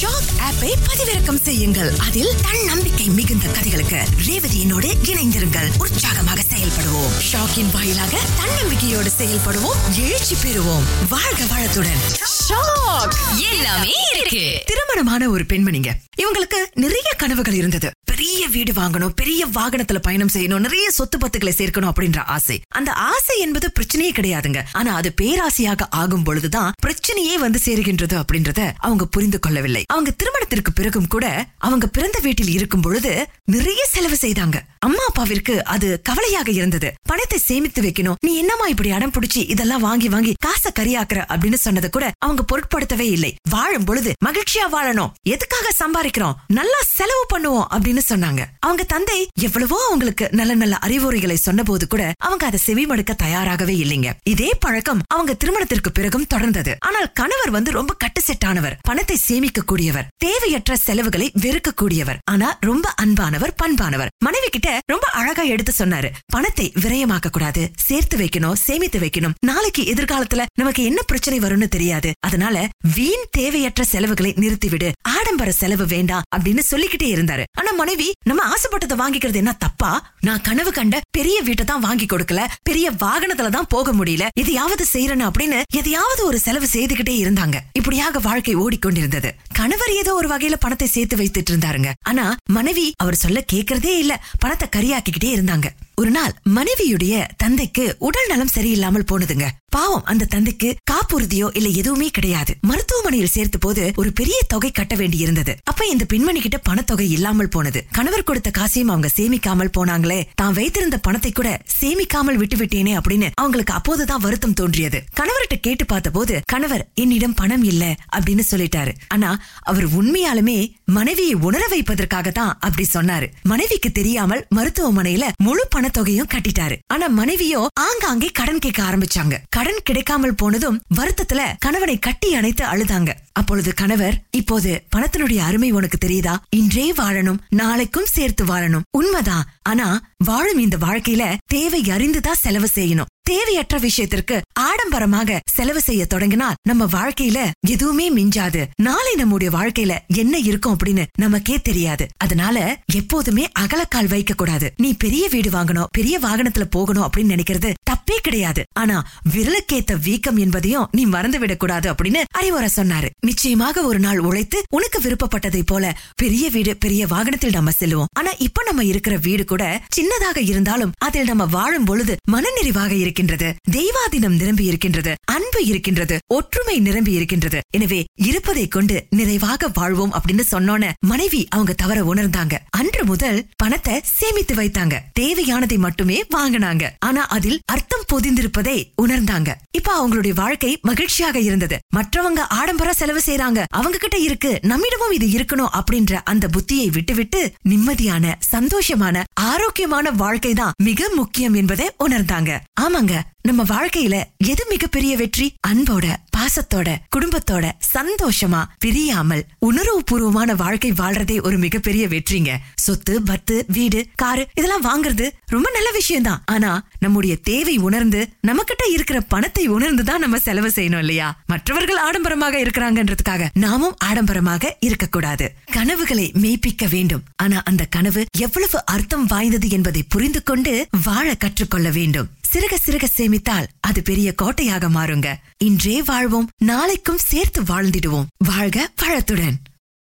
Shock ஆப்பை பதிவிறக்கம் செய்யுங்கள். அதில் தன்னம்பிக்கை மிகுந்த கதைகளுக்கு ரேவதியினோடு இணைந்திருங்கள். உற்சாகமாக செயல்படுவோம். ஷாக்கின் வாயிலாக தன்னம்பிக்கையோடு செயல்படுவோம். எழுச்சி பெறுவோம். வாழ்க வளத்துடன். ஷாக் எல்லாமே இருக்கு. திருமணமான ஒரு பெண்மணிங்க. இவங்களுக்கு நிறைய கனவுகள் இருந்தது. பெரிய வீடு வாங்கணும் பெரிய வாகனத்துல பயணம் செய்யணும் நிறைய சொத்து பத்துக்களை சேர்க்கணும் அப்படின்ற ஆசை. அந்த ஆசை என்பது பிரச்சனையே கிடையாதுங்க. ஆனா அது பேராசையாக ஆகும் பொழுதுதான் பிரச்சனையே வந்து சேருகின்றது அப்படின்றத அவங்க புரிந்து கொள்ளவில்லை. அவங்க திருமணத்திற்கு பிறகும் கூட அவங்க பிறந்த வீட்டில் இருக்கும் பொழுது நிறைய செலவு செய்தாங்க. அம்மா அப்பாவிற்கு அது கவலையாக இருந்தது. பணத்தை சேமித்து வைக்கணும். நீ என்னமா இப்படி அடம் பிடிச்சி இதெல்லாம் வாங்கி வாங்கி காசை கரியாக்குற அப்படின்னு சொன்னதை கூட அவங்க பொருட்படுத்தவே இல்லை. வாழும் பொழுது மகிழ்ச்சியா வாழணும். எதுக்காக சம்பாதிக்கிறோம்? நல்லா செலவு பண்ணுவோம் அப்படின்னு சொன்னாங்க. அவங்க தந்தை எவ்வளவோ அவங்களுக்கு நல்ல நல்ல அறிவுரைகளை சொன்ன போது கூட அவங்க அதை செவிமடுக்க தயாராகவே இல்லைங்க. இதே பழக்கம் அவங்க திருமணத்திற்கு பிறகும் தொடர்ந்தது. ஆனால் கணவர் வந்து ரொம்ப கட்டுசெட்டானவர் பணத்தை சேமிக்க கூடியவர் தேவையற்ற செலவுகளை வெறுக்க கூடியவர் ஆனா ரொம்ப அன்பானவர் பண்பானவர். மனைவி கிட்ட ரொம்ப அழகா எடுத்து சொன்னாரு. பணத்தை விரயமாக்க கூடாது சேர்த்து வைக்கணும் சேமித்து வைக்கணும். நாளைக்கு எதிர்காலத்துல நமக்கு என்ன பிரச்சனை வரும்னு தெரியாது. அதனால வீண் தேவையற்ற செலவுகளை நிறுத்திவிடு. ஆடம்பர செலவு வேண்டாம் அப்படின்னு சொல்லிக்கிட்டே இருந்தாரு. ஆனா மனைவி நம்ம ஆசைப்பட்டதை வாங்கிக்கிறது என்ன தப்பா? நான் கனவு கண்ட பெரிய வீட்டை தான் வாங்கி கொடுக்கல பெரிய வாகனத்துல தான் போக முடியல எதையாவது செய்யறேன்னு அப்படின்னு எதையாவது ஒரு செலவு செய்துகிட்டே இருந்தாங்க. இப்படியாக வாழ்க்கை ஓடிக்கொண்டிருந்தது. கணவர் ஏதோ ஒரு வகையில பணத்தை சேர்த்து வைத்துட்டு இருந்தாருங்க. ஆனா மனைவி அவர் சொல்ல கேக்குறதே இல்ல பணத்தை கரியாக்கிக்கிட்டே இருந்தாங்க. ஒரு நாள் மனைவியுடைய தந்தைக்கு உடல் நலம் சரியில்லாமல் போனதுங்க. பாவம் அந்த தந்தைக்கு காப்புறுதியோ இல்ல எதுவுமே கிடையாது. மருத்துவமனையில் சேர்த்த போது ஒரு பெரிய தொகை கட்ட வேண்டி இருந்தது அப்ப இந்த பெண்மணி கிட்ட பணத்தொகை இல்லாமல் போனது. கணவர் கொடுத்த காசையும் அவங்க சேமிக்காமல் போனாங்களே. தான் வைத்திருந்த பணத்தை கூட சேமிக்காமல் விட்டு விட்டேனே அப்படின்னு அவங்களுக்கு அப்போதுதான் வருத்தம் தோன்றியது. கணவர்கிட்ட கேட்டு பார்த்த போது கணவர் என்னிடம் பணம் இல்ல அப்படின்னு சொல்லிட்டாரு. ஆனா அவர் உண்மையாலுமே மனைவியை உணர வைப்பதற்காக தான் அப்படி சொன்னாரு. மனைவிக்கு தெரியாமல் மருத்துவமனையில முழு பணத்தொகையும் கட்டிட்டாரு. ஆனா மனைவியோ ஆங்காங்கே கடன் கேட்க ஆரம்பிச்சாங்க. கடன் கிடைக்காமல் போனதும் வருத்தத்துல கணவனை கட்டி அணைத்து அழுதாங்க. அப்பொழுது கணவர் இப்போது பணத்தினுடைய அருமை உனக்கு தெரியுதா? இன்றே வாழணும் நாளைக்கும் சேர்த்து வாழணும். உண்மைதான். ஆனா வாழும் இந்த வாழ்க்கையில தேவை அறிந்துதான் செலவு செய்யணும். தேவையற்ற விஷயத்திற்கு ஆடம்பரமாக செலவு செய்ய தொடங்கினால் நம்ம வாழ்க்கையில எதுவுமே மிஞ்சாது. நாளை நம்முடைய வாழ்க்கையில என்ன இருக்கும் அப்படின்னு நமக்கே தெரியாது. அதனால எப்போதுமே அகலக்கால் வைக்க கூடாது நீ பெரிய வீடு வாங்கணும் பெரிய வாகனத்துல போகணும் அப்படின்னு நினைக்கிறது தப்பே கிடையாது. ஆனா விரலுக்கேத்த வீக்கம் என்பதையும் நீ மறந்து விடக்கூடாது அப்படின்னு அறிவுரை சொன்னாரு. நிச்சயமாக ஒரு நாள் உழைத்து உனக்கு விருப்பப்பட்டதை போல பெரிய வீடு பெரிய வாகனத்தில் நம்ம செல்லுவோம். ஆனா இப்ப நம்ம இருக்கிற வீடு கூட சின்னதாக இருந்தாலும் அதில் நம்ம வாழும் பொழுது மனநிறைவாக இருக்கின்றது. தெய்வாதீனம் நிரம்பி இருக்கின்றது. அன்பு இருக்கின்றது. ஒற்றுமை நிரம்பி இருக்கின்றது. எனவே இருப்பதை கொண்டு நிறைவாக வாழ்வோம் அப்படின்னு சொன்னோன மனைவி அவங்க தவற உணர்ந்தாங்க. அன்று முதல் பணத்தை சேமித்து வைத்தாங்க. தேவையானதை மட்டுமே வாங்கினாங்க. ஆனா அதில் அர்த்தம் பொதிந்திருப்பதை உணர்ந்தாங்க. இப்ப அவங்களுடைய வாழ்க்கை மகிழ்ச்சியாக இருந்தது. மற்றவங்க ஆடம்பர செலவு செய்யறாங்க அவங்க கிட்ட இருக்கு. நம்மிடமும் இது இருக்கணும் அப்படின்ற அந்த புத்தியை விட்டுவிட்டு நிம்மதியான சந்தோஷமான ஆரோக்கியமான வாழ்க்கை தான் மிக முக்கியம் என்பதை உணர்ந்தாங்க. ஆமாங்க. நம்ம வாழ்க்கையில எது மிகப்பெரிய வெற்றி? அன்போட பாசத்தோட குடும்பத்தோட சந்தோஷமா பிரியாமல் உணர்வு பூர்வமான வாழ்க்கை வாழ்றதே ஒரு மிகப்பெரிய வெற்றிங்க. சொத்து பத்து வீடு காரு இதெல்லாம் வாங்குறது ரொம்ப நல்ல விஷயம்தான். ஆனா நம்முடைய தேவை உணர்வு உணர்ந்து நம்மகிட்ட இருக்கிற பணத்தை உணர்ந்து தான் நம்ம செலவு செய்யணும் இல்லையா? மற்றவர்கள் ஆடம்பரமாக இருக்கிறாங்கன்றதுக்காக நாமும் ஆடம்பரமாக இருக்கக்கூடாது. கனவுகளை மெய்ப்பிக்க வேண்டும். ஆனா அந்த கனவு எவ்வளவு அர்த்தம் வாய்ந்தது என்பதை புரிந்து கொண்டு வாழ கற்றுக்கொள்ள வேண்டும். சிறுக சிறுக சேமித்தால் அது பெரிய கோட்டையாக மாறுங்க. இன்றே வாழ்வோம் நாளைக்கும் சேர்த்து வாழ்ந்திடுவோம். வாழ்க பழத்துடன்